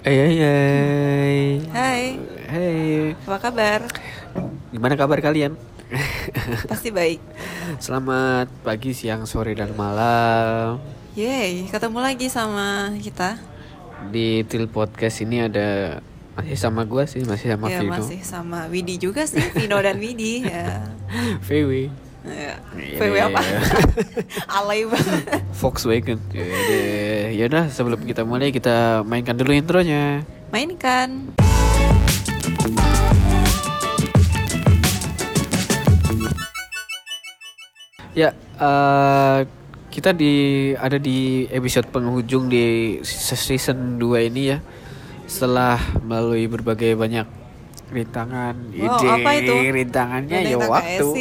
Hai hai hai Hai, Hai apa kabar? Gimana kabar kalian? Pasti baik. Selamat pagi, siang, sore, dan malam Yeay, ketemu lagi sama kita. Di Til Podcast ini ada Masih sama gua sih, masih sama ya Vino masih sama Widi juga sih, Vino dan Widi ya. VW ya. VW apa? Alay banget. Volkswagen Yaudah, Yaudah, sebelum kita mulai kita mainkan dulu intronya Mainkan. Ya, eh, kita di ada di episode penghujung di season 2 ini ya. Setelah melalui berbagai banyak rintangan, Wow, ide, apa itu? rintangannya ya waktu.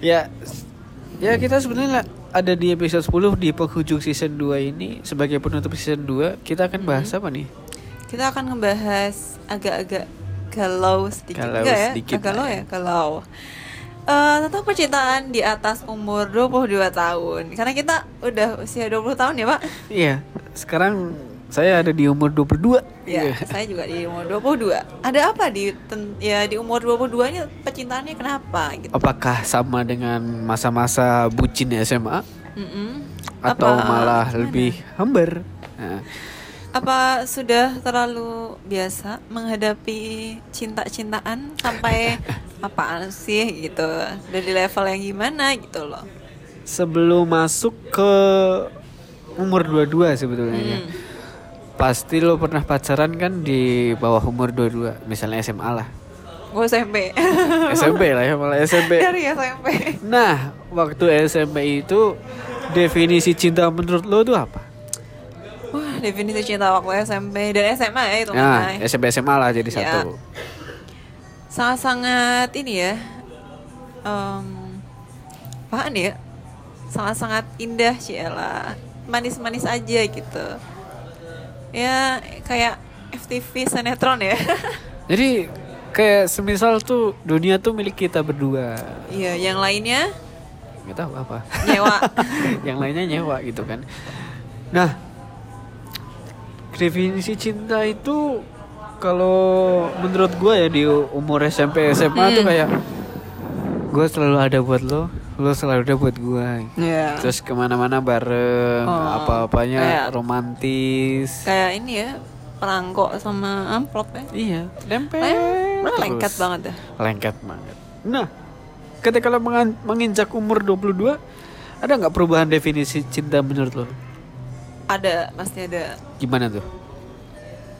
Ya, ya kita sebenarnya ada di episode 10 di penghujung season 2 ini sebagai penutup season 2 kita akan bahas Mm-hmm. apa nih? Kita akan ngebahas agak-agak galau sedikit Galau Enggak ya? sedikit Ah, galau lah ya, galau. Eh, tentang percintaan di atas umur 22 tahun. Karena kita udah usia 20 tahun ya, Pak? Iya, sekarang saya ada di umur 22. Ya, Iya. saya juga di umur 22. Ada apa di ten- ya di umur 22 ini percintaannya kenapa gitu? Apakah sama dengan masa-masa bucin SMA? Mm-mm. atau Apa- malah gimana? lebih hambar. Nah, Apa sudah terlalu biasa menghadapi cinta-cintaan sampai apaan sih gitu? Dari level yang gimana gitu loh. sebelum masuk ke umur 22 sebetulnya ya. Hmm. Pasti lo pernah pacaran kan di bawah umur 22, misalnya SMA lah. Gue SMP. SMP lah ya, malah SMP. Dari SMP. Nah, waktu SMP itu definisi cinta menurut lo itu apa? Wah, definisi cinta waktu SMP dan SMA ya itu Nah, SMP SMA lah jadi Ya. satu. sangat-sangat ini ya em apaan ya sangat-sangat indah Ciela manis-manis aja gitu ya kayak FTV sinetron ya Jadi kayak semisal tuh dunia tuh milik kita berdua. iya yang lainnya Gak tahu apa. nyewa yang lainnya nyewa gitu kan nah definisi cinta itu kalau menurut gue ya di umur SMP SMA tuh Hmm. kayak gue selalu ada buat lo lo selalu ada buat gue ya terus ke mana-mana bareng Oh, apa-apanya kayak- romantis. kayak ini ya perangkok sama amplop ya. Iya terus. lengket banget ya. Lengket banget. Nah ketika lo menginjak umur 22 ada nggak perubahan definisi cinta menurut lo? Ada pasti ada. Gimana tuh?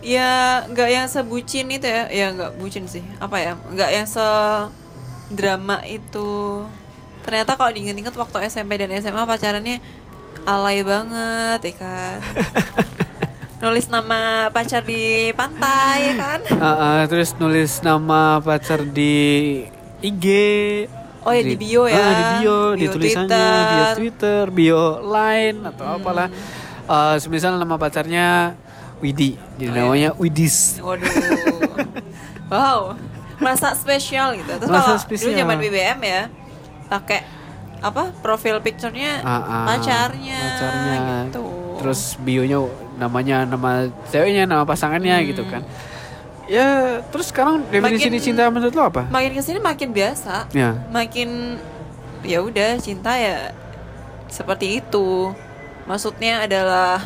Ya nggak yang sebucin itu ya. Ya nggak bucin sih. Apa ya? Nggak yang se drama itu ternyata kalau diinget-inget waktu SMP dan SMA pacarannya alay banget ya kan nulis nama pacar di pantai ya kan Ah, ah, terus nulis nama pacar di IG. Oh ya, di bio ya. Ah, di bio, di Bio tulisannya, Twitter. bio Twitter, bio Line atau Hmm. apalah. Eh, semisal nama pacarnya Widi, jadi Oh, iya. namanya Widis. waduh wow merasa spesial gitu terus Merasa kalau spesial. dulu zaman BBM ya pakai apa profil picture-nya Ah, ah, pacarnya pacarnya. gitu Terus bionya namanya nama ceweknya, nama pasangannya Hmm. gitu kan. Ya, terus sekarang definisi Makin- cinta menurut lo apa? makin ke sini makin biasa Ya. makin ya udah cinta ya seperti itu maksudnya adalah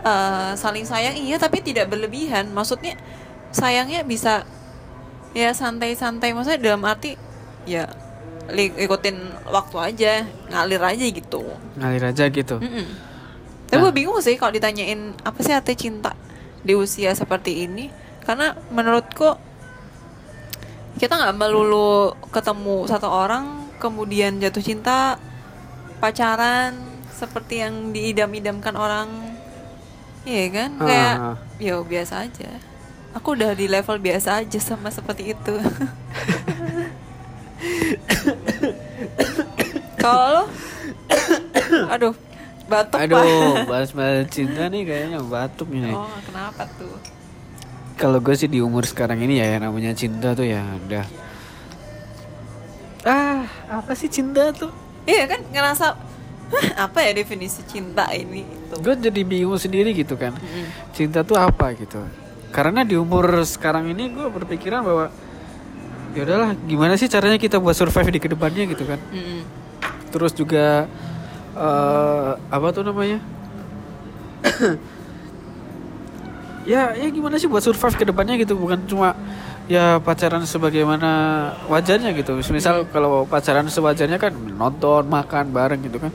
eh, saling sayang iya tapi tidak berlebihan maksudnya sayangnya bisa ya santai-santai maksudnya dalam arti ya ikutin waktu aja ngalir aja gitu. Ngalir aja gitu. Mm-mm. tapi gue bingung sih kalau ditanyain apa sih arti cinta di usia seperti ini? Karena menurutku kita nggak melulu ketemu satu orang kemudian jatuh cinta pacaran seperti yang diidam-idamkan orang. Iya kan? Ah, kayak ya biasa aja. Aku udah di level biasa aja sama seperti itu kalau lo aduh batuk Aduh, bahas-bahas cinta nih kayaknya batuk nih. oh kenapa tuh? Kalau gue sih di umur sekarang ini ya yang namanya cinta tuh ya udah. Ah, apa sih cinta tuh? Iya kan ngerasa apa ya definisi cinta ini? Itu gue jadi bingung sendiri gitu kan. Mm-mm. cinta tuh apa gitu? Karena di umur sekarang ini gue berpikiran bahwa ya udahlah gimana sih caranya kita buat survive di ke depannya? Gitu kan. Mm-mm. Terus juga eh apa tuh namanya? Ya ya gimana sih buat survive ke depannya gitu bukan cuma ya pacaran sebagaimana wajarnya gitu. Misal kalau pacaran sewajarnya kan nonton makan bareng gitu kan.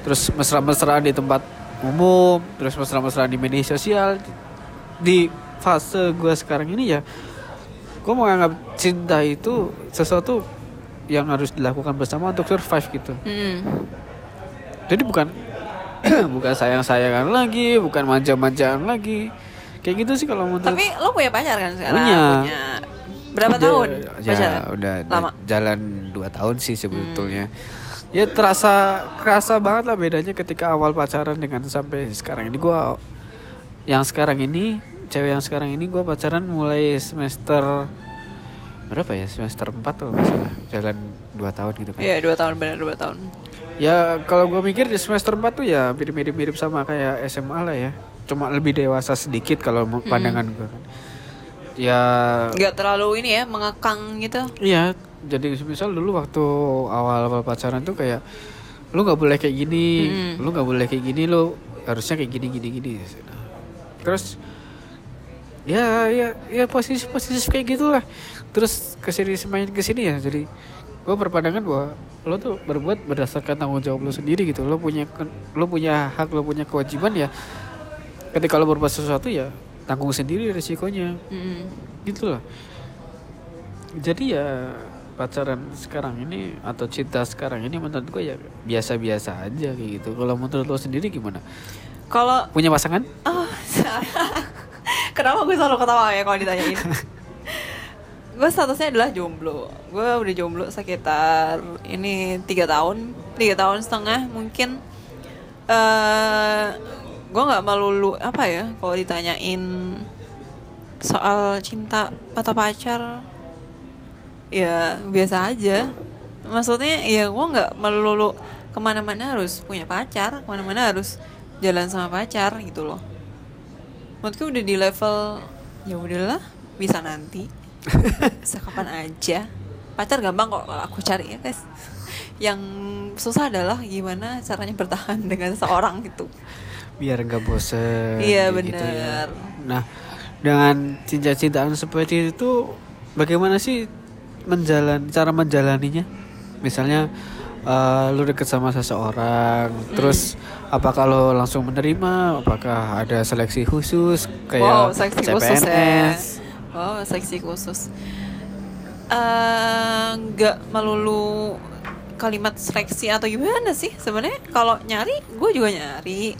Terus mesra-mesraan di tempat umum terus mesra-mesraan di media sosial. Di fase gue sekarang ini ya gue menganggap cinta itu sesuatu yang harus dilakukan bersama untuk survive gitu Mm-mm. jadi bukan bukan sayang-sayangan lagi, bukan manja-manjaan lagi. Kayak gitu sih kalau menurut tapi lo punya pacar kan sekarang Punya. berapa Ya, tahun Ya, pacaran? udah lama jalan dua tahun sih sebetulnya. Ya terasa kerasa banget lah bedanya ketika awal pacaran dengan sampai sekarang ini gua yang sekarang ini cewek yang sekarang ini gua pacaran mulai semester berapa ya semester 4 tuh masalah jalan dua tahun gitu kan. Iya dua tahun benar dua tahun Ya kalau gue mikir di semester 4 tuh ya mirip-mirip mirip sama kayak SMA lah ya. Cuma lebih dewasa sedikit kalau mau pandangan gue kan. Ya nggak terlalu ini ya mengekang gitu iya jadi misal dulu waktu awal-awal pacaran tuh kayak lu nggak boleh kayak gini, Mm. lu nggak boleh kayak gini, lu harusnya kayak gini gini gini. Terus ya ya ya posisi posisi kayak gitulah. Terus ke sini semakin ke sini ya jadi gue berpandangan bahwa lo tuh berbuat berdasarkan tanggung jawab lo sendiri gitu. Lo punya lo punya hak, lo punya kewajiban ya. Ketika lo berbuat sesuatu ya tanggung sendiri risikonya Mm-mm. gitu loh jadi ya pacaran sekarang ini atau cinta sekarang ini menurut gue ya biasa-biasa aja kayak gitu kalau menurut lo sendiri gimana kalau punya pasangan Oh, kenapa gue selalu ketawa ya kalau ditanyain? gue statusnya adalah jomblo. Gue udah jomblo sekitar ini tiga tahun, tiga tahun setengah mungkin. eh gue nggak melulu apa ya kalau ditanyain soal cinta atau pacar, ya biasa aja. Maksudnya ya gue nggak melulu ke mana-mana harus punya pacar, ke mana-mana harus jalan sama pacar gitu loh menurutku udah di level ya udahlah bisa nanti bisa kapan aja. Pacar gampang kok kalau aku cari ya guys. Yang susah adalah gimana caranya bertahan dengan seorang gitu. Biar nggak bosen Iya, kayak gitu ya. nah dengan cinta-cintaan seperti itu bagaimana sih menjalan cara menjalaninya? Misalnya eh, lu deket sama seseorang Hmm. terus apakah lo langsung menerima? Apakah ada seleksi khusus? Kayak wow seksi khusus ya. CPNS wow seksi khusus. Eh, nggak melulu kalimat seleksi atau gimana sih sebenarnya? Kalau nyari gue juga nyari.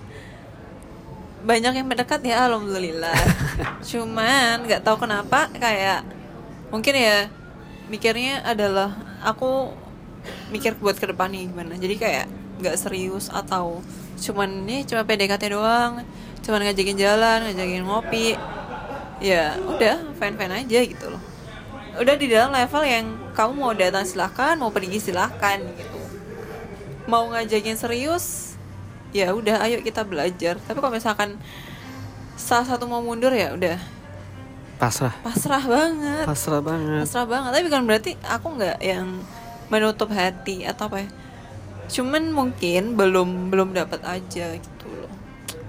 Banyak yang mendekat ya alhamdulillah. Cuman nggak tahu kenapa kayak mungkin ya mikirnya adalah aku mikir buat ke depannya gimana. Jadi kayak nggak serius atau cuman ini cuma PDKT doang. Cuman ngajakin jalan ngajakin ngopi ya udah fine aja gitu loh. Udah di dalam level yang kamu mau datang silahkan mau pergi silahkan gitu. Mau ngajakin serius ya udah ayo kita belajar. Tapi kalau misalkan salah satu mau mundur ya udah. Pasrah. Pasrah banget. Pasrah banget. Pasrah banget. Tapi bukan berarti aku nggak yang menutup hati atau apa ya. Cuman mungkin belum belum dapat aja gitu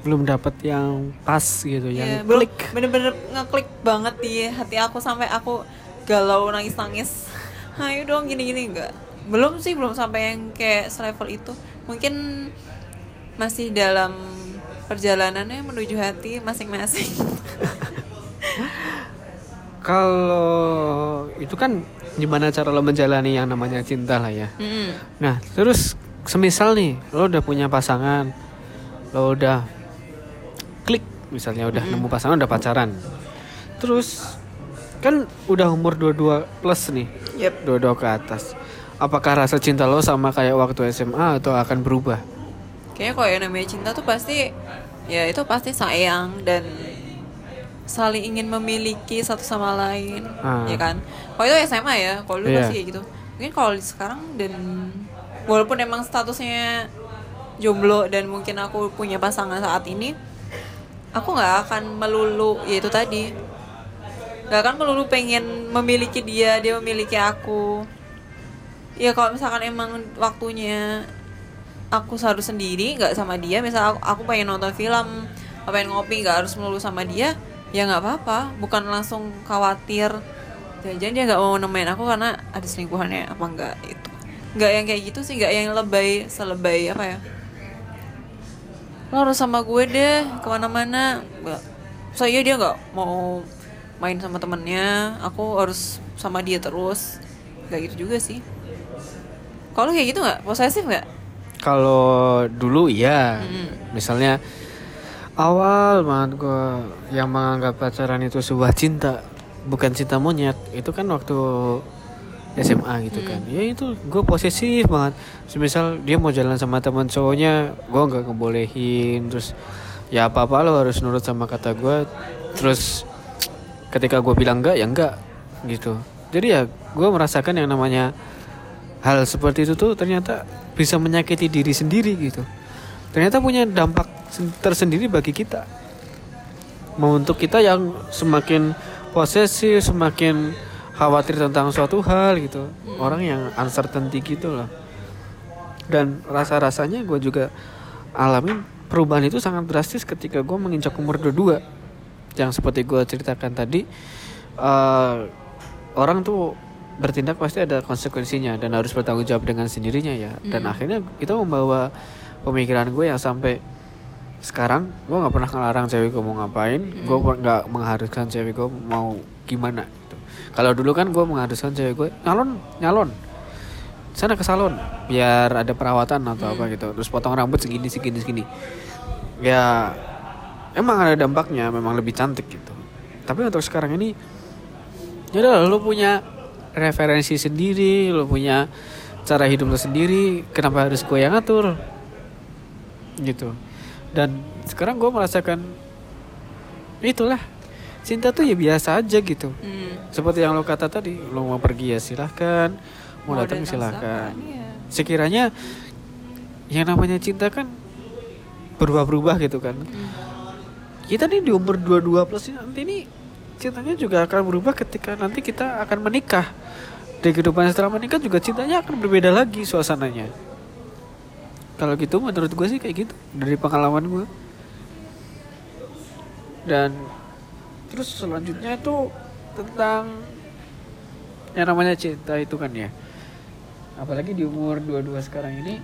belum dapat yang pas gitu Iya, yang belum klik. bener-bener ngeklik banget di hati aku sampai aku galau nangis nangis ayo dong gini gini enggak belum sih belum sampai yang kayak selevel itu. Mungkin masih dalam perjalanannya menuju hati masing-masing. Kalau itu kan gimana cara lo menjalani yang namanya cinta lah ya. Mm-mm. Nah, terus semisal nih, lo udah punya pasangan, lo udah misalnya udah nemu pasangan, udah pacaran. Terus kan udah umur 22 plus nih, Yep. 22 ke atas. Apakah rasa cinta lo sama kayak waktu SMA atau akan berubah? Kayaknya kalau yang namanya cinta tuh pasti ya itu pasti sayang dan saling ingin memiliki satu sama lain, Ah. ya kan? Kalau itu SMA ya, kalau dulu Iya. pasti kayak gitu. Mungkin kalau sekarang dan walaupun emang statusnya jomblo dan mungkin aku punya pasangan saat ini aku nggak akan melulu ya itu tadi. Nggak akan melulu pengen memiliki dia dia memiliki aku. Ya kalau misalkan emang waktunya aku harus sendiri nggak sama dia misal aku, aku pengen nonton film pengen ngopi nggak harus melulu sama dia ya nggak apa-apa. Bukan langsung khawatir jangan dia nggak mau nemenin aku karena ada selingkuhannya apa enggak itu. Nggak yang kayak gitu sih nggak yang lebay selebay apa ya lo harus sama gue deh ke mana-mana. Nggak. Saya dia nggak mau main sama temennya. Aku harus sama dia terus. Nggak gitu juga sih. Kalau kayak gitu nggak? Posesif nggak? Kalau dulu iya, misalnya awal banget gue yang menganggap pacaran itu sebuah cinta, bukan cinta monyet. Itu kan waktu SMA gitu kan. Ya itu gue posesif banget. Semisal dia mau jalan sama teman cowoknya, gue nggak ngebolehin. Terus ya apa apa lo harus nurut sama kata gue. Terus ketika gue bilang enggak ya enggak gitu. Jadi ya gue merasakan yang namanya hal seperti itu tuh ternyata bisa menyakiti diri sendiri gitu. Ternyata punya dampak sen- tersendiri bagi kita. Mau untuk kita yang semakin posesif, semakin khawatir tentang suatu hal gitu. Orang yang uncertainty gitu loh. Dan rasa-rasanya gue juga alamin perubahan itu sangat drastis ketika gue menginjak umur 22 yang seperti gue ceritakan tadi eh, orang tuh bertindak pasti ada konsekuensinya dan harus bertanggung jawab dengan sendirinya ya dan akhirnya kita membawa pemikiran gue yang sampai sekarang gue nggak pernah ngelarang cewek gue mau ngapain gue nggak mengharuskan cewek gue mau gimana. Kalau dulu kan gue mengharuskan cewek gue nyalon nyalon sana ke salon biar ada perawatan atau apa gitu. Terus potong rambut segini segini segini. Ya emang ada dampaknya memang lebih cantik gitu. Tapi untuk sekarang ini ya udah lo punya referensi sendiri lo punya cara hidup lo sendiri kenapa harus gue yang ngatur? Gitu. Dan sekarang gue merasakan itulah cinta tuh ya biasa aja gitu. Hmm. seperti yang lo kata tadi lo mau pergi ya silahkan mau, datang silahkan. iya. sekiranya yang namanya cinta kan berubah-berubah gitu kan. Kita nih di umur 22 plus ini nanti ini cintanya juga akan berubah ketika nanti kita akan menikah. Di kehidupan setelah menikah juga cintanya akan berbeda lagi suasananya. Kalau gitu menurut gue sih kayak gitu dari pengalaman gue dan terus selanjutnya itu tentang yang namanya cinta itu kan ya apalagi di umur 22 sekarang ini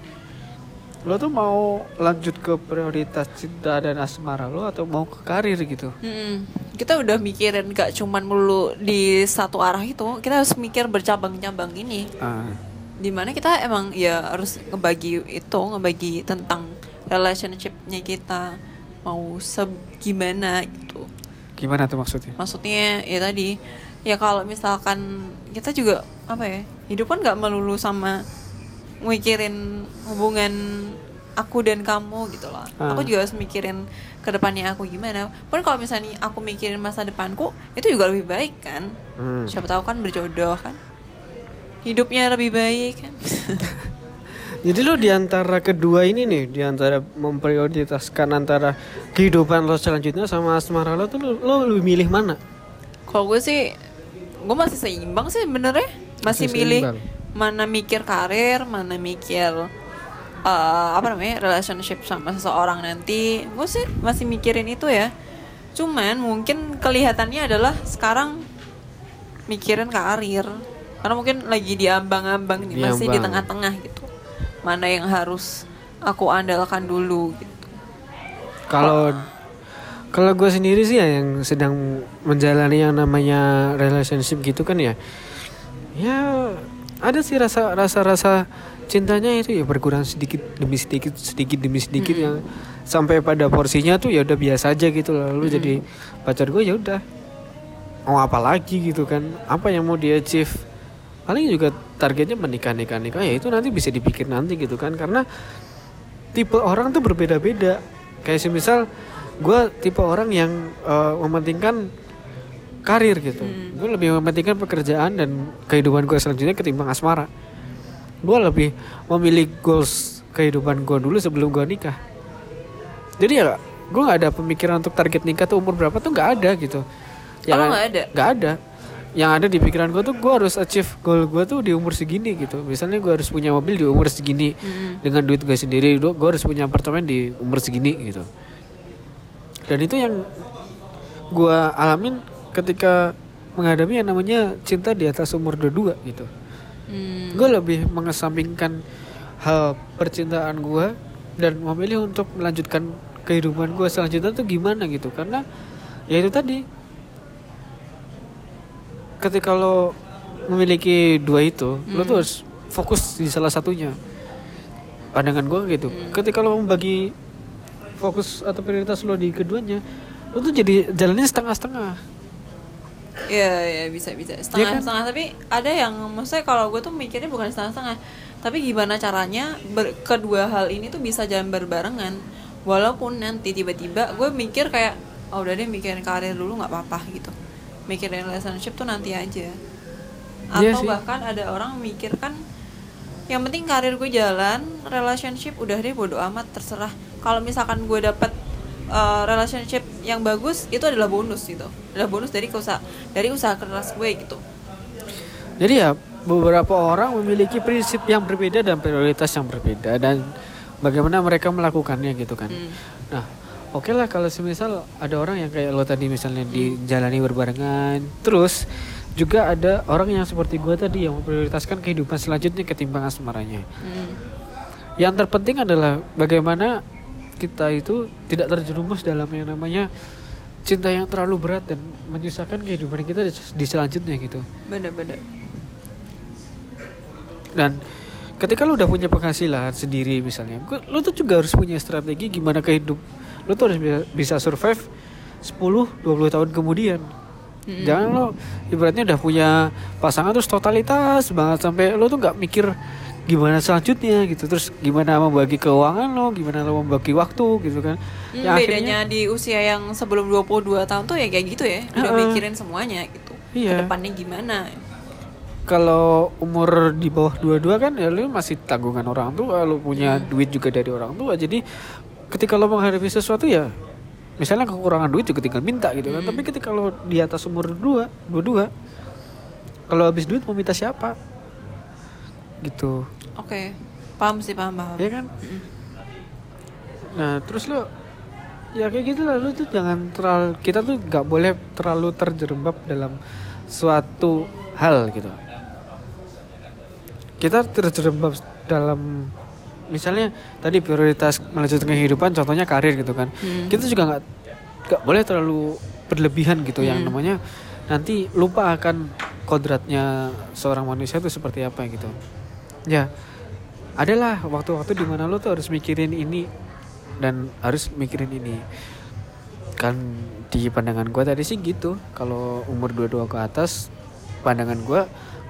lo tuh mau lanjut ke prioritas cinta dan asmara lo atau mau ke karir gitu Mm-mm. Kita udah mikirin gak cuman melulu di satu arah itu, kita harus mikir bercabang-cabang ini. Ah, Di mana kita emang ya harus ngebagi itu, ngebagi tentang relationshipnya kita mau segimana gitu. Gimana tuh maksudnya Maksudnya ya tadi, ya kalau misalkan kita juga apa ya, hidup kan gak melulu sama mikirin hubungan aku dan kamu gitu loh. Ah. Aku juga harus mikirin ke depannya aku gimana. Pun kalau misalnya aku mikirin masa depanku, itu juga lebih baik kan. Hmm. Siapa tahu kan berjodoh kan. Hidupnya lebih baik kan. jadi lo di antara kedua ini nih di antara memprioritaskan antara kehidupan lo selanjutnya sama asmara lo tuh lo, lo lebih milih mana kalau gue sih gue masih seimbang sih sebenarnya. Masih Masih milih seimbang. mana mikir karir, mana mikir eh, apa namanya relationship sama seseorang nanti. Gue sih masih mikirin itu ya. Cuman mungkin kelihatannya adalah sekarang mikirin karir. Karena mungkin lagi diambang-ambang nih, masih di Diambang. tengah-tengah gitu. Mana yang harus aku andalkan dulu gitu. Kalau kalau gue sendiri sih ya yang sedang menjalani yang namanya relationship gitu kan ya, ya ada sih rasa rasa rasa cintanya itu ya berkurang sedikit demi sedikit sedikit demi sedikit yang sampai pada porsinya tuh ya udah biasa aja gitu lalu jadi pacar gue ya udah mau apa lagi gitu kan? Apa yang mau dia achieve paling juga targetnya menikah nikah nikah. Ya itu nanti bisa dipikir nanti gitu kan. Karena tipe orang tuh berbeda-beda. Kayak semisal gue tipe orang yang eh, mementingkan karir gitu. Gue lebih mementingkan pekerjaan dan kehidupan gue selanjutnya ketimbang asmara. Gue lebih memilih goals kehidupan gue dulu sebelum gue nikah. Jadi ya gue nggak ada pemikiran untuk target nikah tuh umur berapa tuh nggak ada gitu. Oh, lo nggak ada? nggak ada yang ada di pikiran gue tuh gue harus achieve goal gue tuh di umur segini gitu misalnya gue harus punya mobil di umur segini Mm-mm. dengan duit gue sendiri gue harus punya apartemen di umur segini gitu dan itu yang gue alamin ketika menghadapi yang namanya cinta di atas umur 22 gitu Hmm. gue lebih mengesampingkan hal percintaan gue dan memilih untuk melanjutkan kehidupan gue selanjutnya tuh gimana gitu karena ya itu tadi ketika lo memiliki dua itu lo tuh harus fokus di salah satunya. Pandangan gue gitu. Ketika lo membagi fokus atau prioritas lo di keduanya lo tuh jadi jalannya setengah-setengah. Iya, iya bisa bisa. Setengah kan? setengah tapi ada yang maksudnya kalau gue tuh mikirnya bukan setengah setengah tapi gimana caranya ber- kedua hal ini tuh bisa jalan berbarengan. Walaupun nanti tiba-tiba gue mikir kayak oh udah deh mikirin karir dulu nggak apa-apa gitu mikirin relationship tuh nanti aja Iya atau sih. bahkan ada orang mikir kan yang penting karir gue jalan relationship udah deh bodo amat terserah kalau misalkan gue dapet uh, relationship yang bagus itu adalah bonus gitu adalah bonus dari usaha dari usaha keras gue gitu Jadi ya beberapa orang memiliki prinsip yang berbeda dan prioritas yang berbeda dan bagaimana mereka melakukannya gitu kan. Hmm. Nah, oke lah kalau semisal ada orang yang kayak lo tadi misalnya dijalani berbarengan, terus juga ada orang yang seperti gue tadi yang memprioritaskan kehidupan selanjutnya ketimbang asmaranya. Hmm. Yang terpenting adalah bagaimana kita itu tidak terjerumus dalam yang namanya cinta yang terlalu berat dan menyusahkan kehidupan kita di, selanjutnya gitu. bener-bener dan ketika lu udah punya penghasilan sendiri misalnya lu tuh juga harus punya strategi gimana kehidup lu tuh harus bisa, bisa survive 10 20 tahun kemudian. Jangan lo ibaratnya udah punya pasangan terus totalitas banget sampai lo tuh nggak mikir gimana selanjutnya gitu. Terus gimana membagi keuangan lo gimana lo membagi waktu gitu kan. Hmm, Yang bedanya di usia yang sebelum 22 tahun tuh ya kayak gitu ya. Udah mikirin semuanya gitu. Iya. ke depannya gimana? Kalau umur di bawah dua-dua kan ya lu masih tanggungan orang tua, lu punya duit juga dari orang tua. Jadi ketika lo menghadapi sesuatu ya misalnya kekurangan duit juga tinggal minta gitu kan. Tapi ketika lo di atas umur dua, dua-dua kalau habis duit mau minta siapa? Gitu. oke paham sih paham paham Ya kan? Nah, terus lo ya kayak gitu lah lu tuh jangan terlalu kita tuh nggak boleh terlalu terjerembab dalam suatu hal gitu. Kita terjerembab dalam misalnya tadi prioritas melanjutkan kehidupan contohnya karir gitu kan. Hmm. Kita juga nggak nggak boleh terlalu berlebihan gitu yang namanya nanti lupa akan kodratnya seorang manusia itu seperti apa gitu. Ya, adalah waktu-waktu di mana lo tuh harus mikirin ini dan harus mikirin ini kan di pandangan gue tadi sih gitu kalau umur 22 ke atas pandangan gue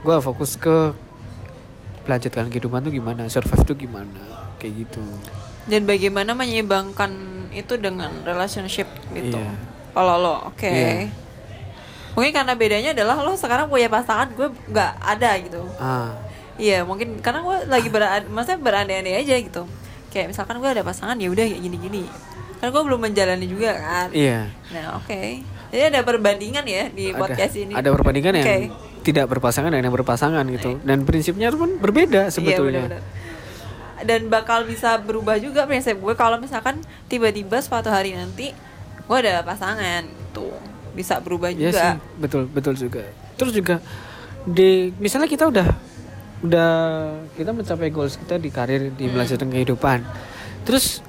gue fokus ke melanjutkan kehidupan tuh gimana? Survive tuh gimana? Kayak gitu. Dan bagaimana menyeimbangkan itu dengan relationship gitu? Iya. kalau lo oke. Iya. mungkin karena bedanya adalah lo sekarang punya pasangan gue nggak ada gitu. Ah. Iya mungkin karena gue lagi berad maksudnya berandai-andai aja gitu. Kayak misalkan gue ada pasangan ya udah kayak gini-gini. Kan gue belum menjalani juga kan? Iya. Nah oke jadi ada perbandingan ya di podcast ada, ini ada perbandingan yang Oke. tidak berpasangan dan yang berpasangan gitu dan prinsipnya pun berbeda Iya, sebetulnya benar-benar. dan bakal bisa berubah juga prinsip gue kalau misalkan tiba-tiba suatu hari nanti gue ada pasangan tuh bisa berubah Iya juga sih, betul betul juga. Terus juga di misalnya kita udah udah kita mencapai goals kita di karir di melanjutkan kehidupan. Terus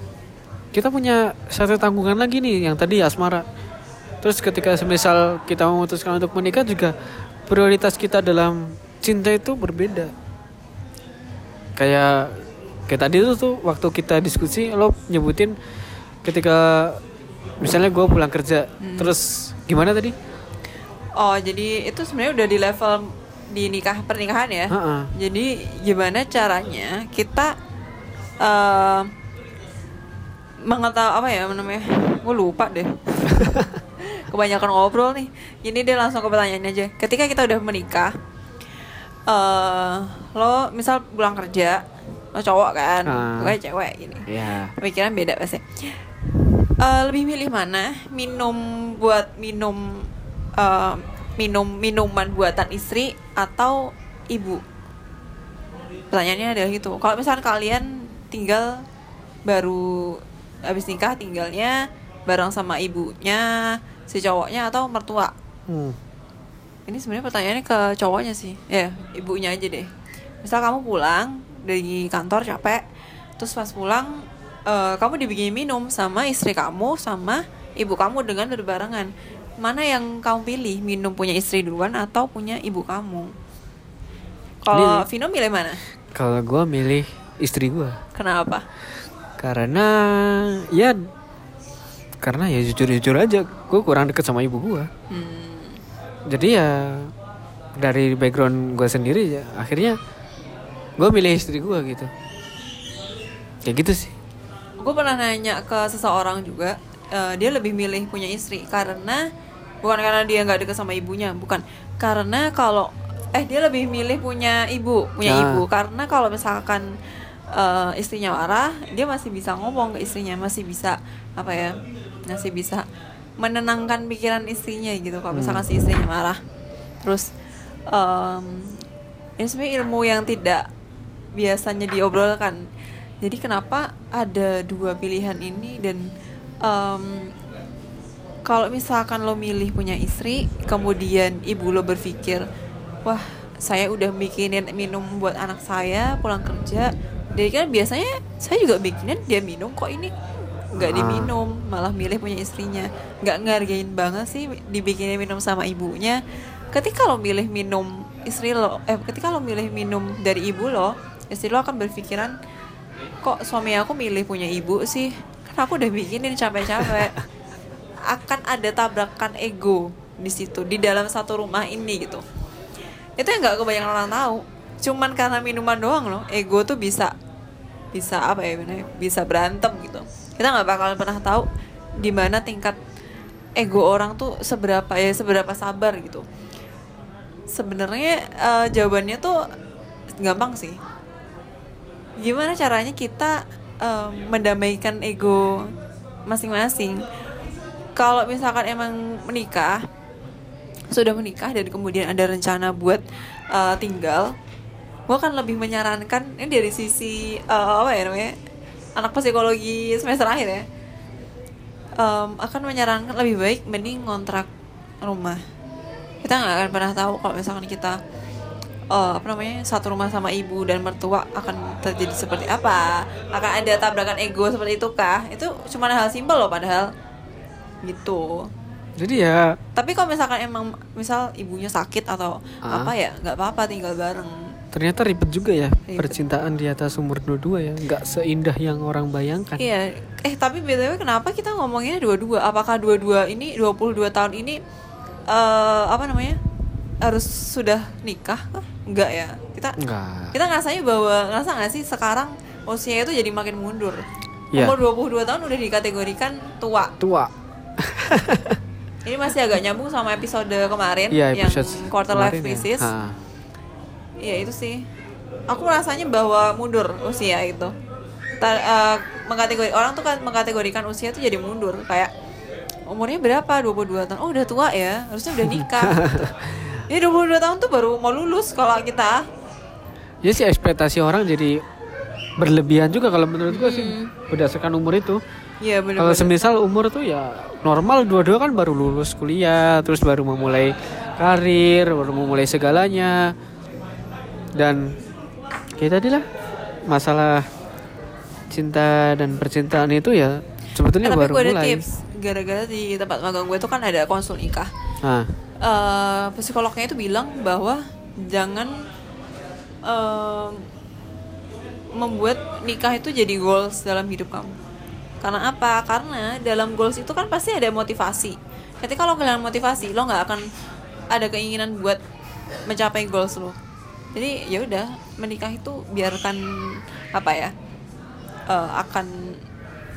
kita punya satu tanggungan lagi nih yang tadi asmara. Terus ketika semisal kita memutuskan untuk menikah juga prioritas kita dalam cinta itu berbeda. Kayak kayak tadi itu tuh waktu kita diskusi lo nyebutin ketika misalnya gue pulang kerja terus gimana tadi? oh jadi itu sebenarnya udah di level di nikah pernikahan ya Heeh. jadi gimana caranya kita eh mengetahui apa ya namanya gue lupa deh kebanyakan ngobrol nih. Ini dia langsung ke pertanyaannya aja. Ketika kita udah menikah eh lo misal pulang kerja lo cowok kan Ah. gue cewek gini. Ya pemikiran beda pasti. Eh, lebih milih mana? Minum buat minum eh, minum minuman buatan istri atau ibu? Pertanyaannya adalah gitu. Kalau misalnya kalian tinggal baru habis nikah tinggalnya bareng sama ibunya si cowoknya atau mertua? Hmm. ini sebenarnya pertanyaannya ke cowoknya sih. Ya ibunya aja deh. Misal kamu pulang dari kantor capek terus pas pulang eh, kamu dibikin minum sama istri kamu sama ibu kamu dengan berbarengan. Mana yang kamu pilih? Minum punya istri duluan atau punya ibu kamu? Kalau. Vino milih mana? Kalau gue milih istri gue kenapa? Karena ya karena ya jujur jujur aja gue kurang deket sama ibu gue hmm, jadi ya dari background gue sendiri ya akhirnya gue milih istri gue gitu. Kayak gitu sih. Gue pernah nanya ke seseorang juga eh, dia lebih milih punya istri karena bukan karena dia nggak deket sama ibunya bukan. Karena kalau eh dia lebih milih punya ibu punya Ah. ibu. Karena kalau misalkan eh, istrinya marah dia masih bisa ngomong ke istrinya masih bisa apa ya masih bisa menenangkan pikiran istrinya gitu. Kalau misalkan si istrinya marah terus em, ini sebenarnya ilmu yang tidak biasanya diobrolkan. Jadi kenapa ada dua pilihan ini dan em, kalau misalkan lo milih punya istri kemudian ibu lo berpikir wah saya udah bikinin minum buat anak saya pulang kerja. Jadi kan biasanya saya juga bikinin dia minum kok ini nggak Ah. diminum malah milih punya istrinya. Nggak ngargain banget sih dibikinin minum sama ibunya. Ketika lo milih minum istri lo eh ketika lo milih minum dari ibu lo istri lo akan berpikiran kok suami aku milih punya ibu sih? Kan aku udah bikinin capek-capek. Akan ada tabrakan ego di situ di dalam satu rumah ini gitu. Itu yang nggak kebanyakan orang tahu. Cuman karena minuman doang loh ego tuh bisa bisa apa ya bener, bisa berantem gitu kita nggak bakal pernah tahu di mana tingkat ego orang tuh seberapa ya seberapa sabar gitu. Sebenarnya eh, jawabannya tuh gampang sih. Gimana caranya kita eh, mendamaikan ego masing-masing? Kalau misalkan emang menikah sudah menikah dan kemudian ada rencana buat eh, tinggal gue akan lebih menyarankan ini dari sisi eh, apa ya namanya anak psikologi semester akhir ya. Em, akan menyarankan lebih baik mending ngontrak rumah. Kita nggak akan pernah tahu kalau misalkan kita eh, apa namanya satu rumah sama ibu dan mertua akan terjadi seperti apa. Akan ada tabrakan ego seperti itu kah? Itu cuma hal simpel loh padahal. Gitu. Jadi ya tapi kalau misalkan emang misal ibunya sakit atau Ah. apa ya nggak apa-apa tinggal bareng ternyata ribet juga ya Ribet. percintaan di atas umur dua-dua ya nggak seindah yang orang bayangkan Iya, eh tapi btw kenapa kita ngomongnya dua-dua? Apakah dua-dua ini 22 tahun ini eh apa namanya harus sudah nikah? kah? Enggak ya. Kita enggak kita ngerasanya bahwa ngerasa nggak sih sekarang usia itu jadi makin mundur. Iya. Umur 22 tahun udah dikategorikan tua. tua Ini masih agak nyambung sama episode kemarin Iya yang episode quarter life kemarin ya. crisis. Ha. Iya itu sih. Aku rasanya bahwa mundur usia itu. Ta- eh, mengkategori orang tuh kan mengkategorikan usia itu jadi mundur. Kayak umurnya berapa? 22 tahun. Oh udah tua ya? Harusnya udah nikah. Gitu. ya 22 tahun tuh baru mau lulus kalau kita. Ya sih ekspektasi orang jadi berlebihan juga kalau menurut gua sih berdasarkan umur itu. Iya bener kalau semisal umur tuh ya normal dua-dua kan baru lulus kuliah terus baru memulai karir baru memulai segalanya dan kayak tadi lah masalah cinta dan percintaan itu ya sebetulnya tapi baru gue ada mulai tips gara-gara di tempat magang gue tuh kan ada konsul nikah nah eh psikolognya itu bilang bahwa jangan em, membuat nikah itu jadi goals dalam hidup kamu. Karena apa? Karena dalam goals itu kan pasti ada motivasi. Ketika lo kehilangan motivasi, lo nggak akan ada keinginan buat mencapai goals lo. Jadi ya udah menikah itu biarkan apa ya eh, akan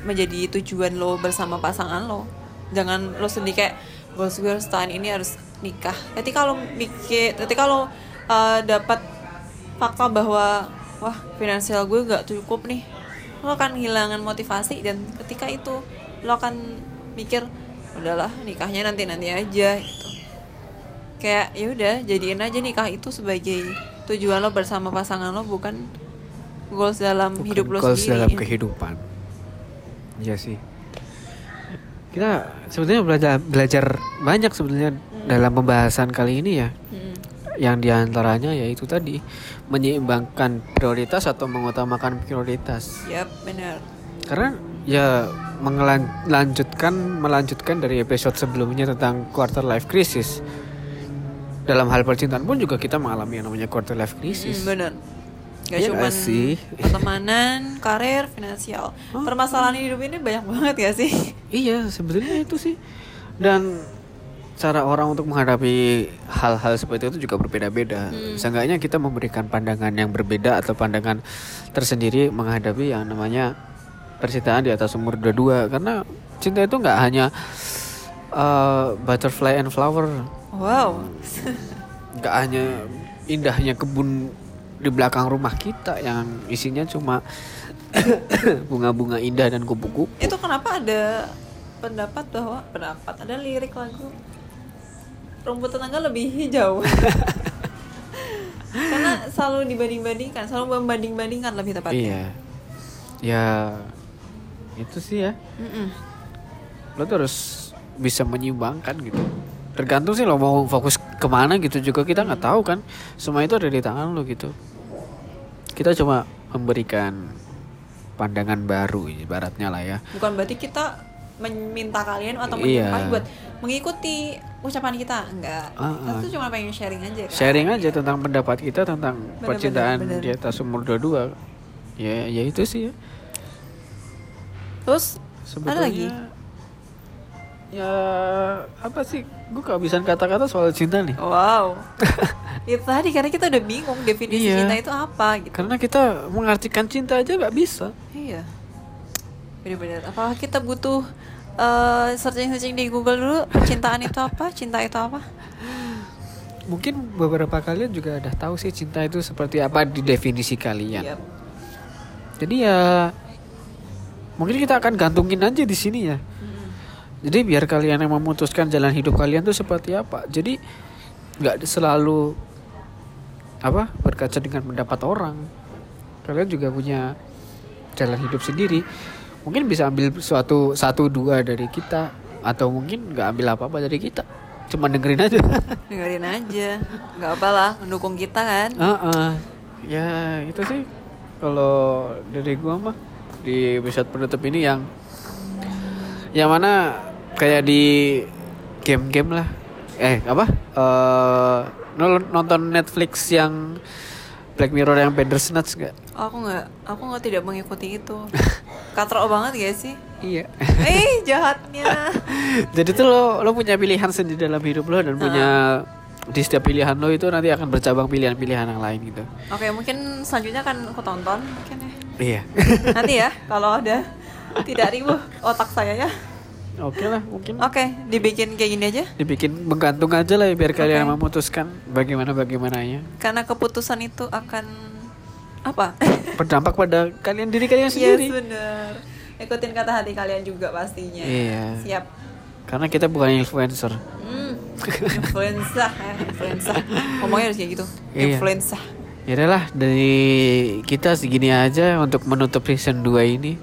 menjadi tujuan lo bersama pasangan lo. Jangan lo sendiri kayak goals gue harus tahun ini harus nikah. Ketika lo mikir, ketika lo eh, dapat fakta bahwa wah finansial gue gak cukup nih lo akan kehilangan motivasi dan ketika itu lo akan mikir udahlah nikahnya nanti nanti aja gitu kayak ya udah jadiin aja nikah itu sebagai tujuan lo bersama pasangan lo bukan goals dalam Bukan hidup lo goals sendiri dalam kehidupan. Iya sih. Kita sebetulnya belajar belajar banyak sebenarnya dalam pembahasan kali ini ya. Mm. yang di antaranya yaitu tadi menyeimbangkan prioritas atau mengutamakan prioritas. Yap, benar. karena ya melanjutkan melanjutkan dari episode sebelumnya tentang quarter life crisis dalam hal percintaan pun juga kita mengalami yang namanya quarter life crisis benar. Gak Iya cuma sih? pertemanan, karir, finansial. Permasalahan hidup ini banyak banget ya sih? Iya, sebetulnya itu sih. Dan cara orang untuk menghadapi hal-hal seperti itu juga berbeda-beda. Seenggaknya kita memberikan pandangan yang berbeda atau pandangan tersendiri menghadapi yang namanya percintaan di atas umur 22 karena cinta itu nggak hanya uh, butterfly and flower, Wow. nggak hanya indahnya kebun di belakang rumah kita yang isinya cuma bunga-bunga indah dan kupu-kupu. Itu kenapa ada pendapat bahwa pendapat ada lirik lagu rumput tetangga lebih hijau. Karena selalu dibanding-bandingkan, selalu membanding-bandingkan lebih tepatnya. Iya. Ya itu sih ya. Mm-mm. Lo tuh harus bisa menyeimbangkan gitu. Tergantung sih lo mau fokus ke mana gitu juga kita nggak tahu kan. Semua itu ada di tangan lo gitu. Kita cuma memberikan pandangan baru ibaratnya lah ya. Bukan berarti kita meminta kalian atau Iya. menyukai buat mengikuti ucapan kita, enggak. Ah, Kita ah. tuh cuma pengen sharing aja kan. Sharing aja tentang pendapat kita tentang Bener, percintaan bener, bener. di atas umur 22. Ya ya itu sih ya. Terus Sebetulnya ada lagi? Ya apa sih? Gue kehabisan kata-kata soal cinta nih. Wow. itu tadi karena kita udah bingung definisi Iya. cinta itu apa gitu. Karena kita mengartikan cinta aja nggak bisa. Iya. Benar-benar. Apakah kita butuh eh, searching-searching di Google dulu percintaan itu apa? Cinta itu apa? Mungkin beberapa kalian juga udah tahu sih cinta itu seperti apa di definisi kalian. Yap. Jadi ya mungkin kita akan gantungin aja di sini ya. Jadi biar kalian yang memutuskan jalan hidup kalian tuh seperti apa. Jadi nggak selalu apa berkaca dengan pendapat orang. Kalian juga punya jalan hidup sendiri. Mungkin bisa ambil suatu satu dua dari kita atau mungkin nggak ambil apa apa dari kita. Cuma dengerin aja. Dengerin aja. Nggak apalah, mendukung kita kan. Heeh. Ya itu sih kalau dari gua mah di episode penutup ini yang yang mana kayak di game-game lah. Eh apa? Eh nol- nonton Netflix yang Black Mirror yang Bandersnatch gak? Aku nggak, aku nggak tidak mengikuti itu. Katrok banget gak sih? Iya. Eh jahatnya. Jadi tuh lo lo punya pilihan sendiri dalam hidup lo dan punya di setiap pilihan lo itu nanti akan bercabang pilihan-pilihan yang lain gitu. Oke mungkin selanjutnya akan aku tonton mungkin ya. Iya. Nanti ya kalau ada tidak ribuh otak saya ya. Oke lah mungkin Oke dibikin kayak gini aja. dibikin menggantung aja lah ya, biar kalian Oke. memutuskan bagaimana bagaimananya Karena keputusan itu akan apa? berdampak pada kalian diri kalian Yes sendiri benar. Ikutin kata hati kalian juga pastinya. Iya. Siap. karena kita bukan influencer Hmm. Influenza, ya, influenza. Ngomongnya harus kayak gitu. Iya. Influenza. ya lah dari kita segini aja untuk menutup season 2 ini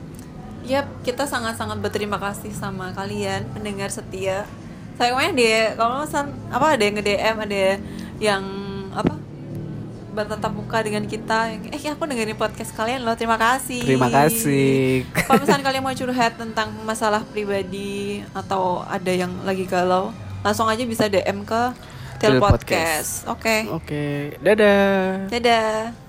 Yap, kita sangat-sangat berterima kasih sama kalian pendengar setia. Saya kemarin dia kalau san- apa ada yang nge-DM, ada yang apa bertatap muka dengan kita. Eh, aku dengerin podcast kalian loh. Terima kasih. terima kasih Kalau misalnya kalian mau curhat tentang masalah pribadi atau ada yang lagi galau, langsung aja bisa DM ke Tel Podcast. Oke. oke dadah Dadah.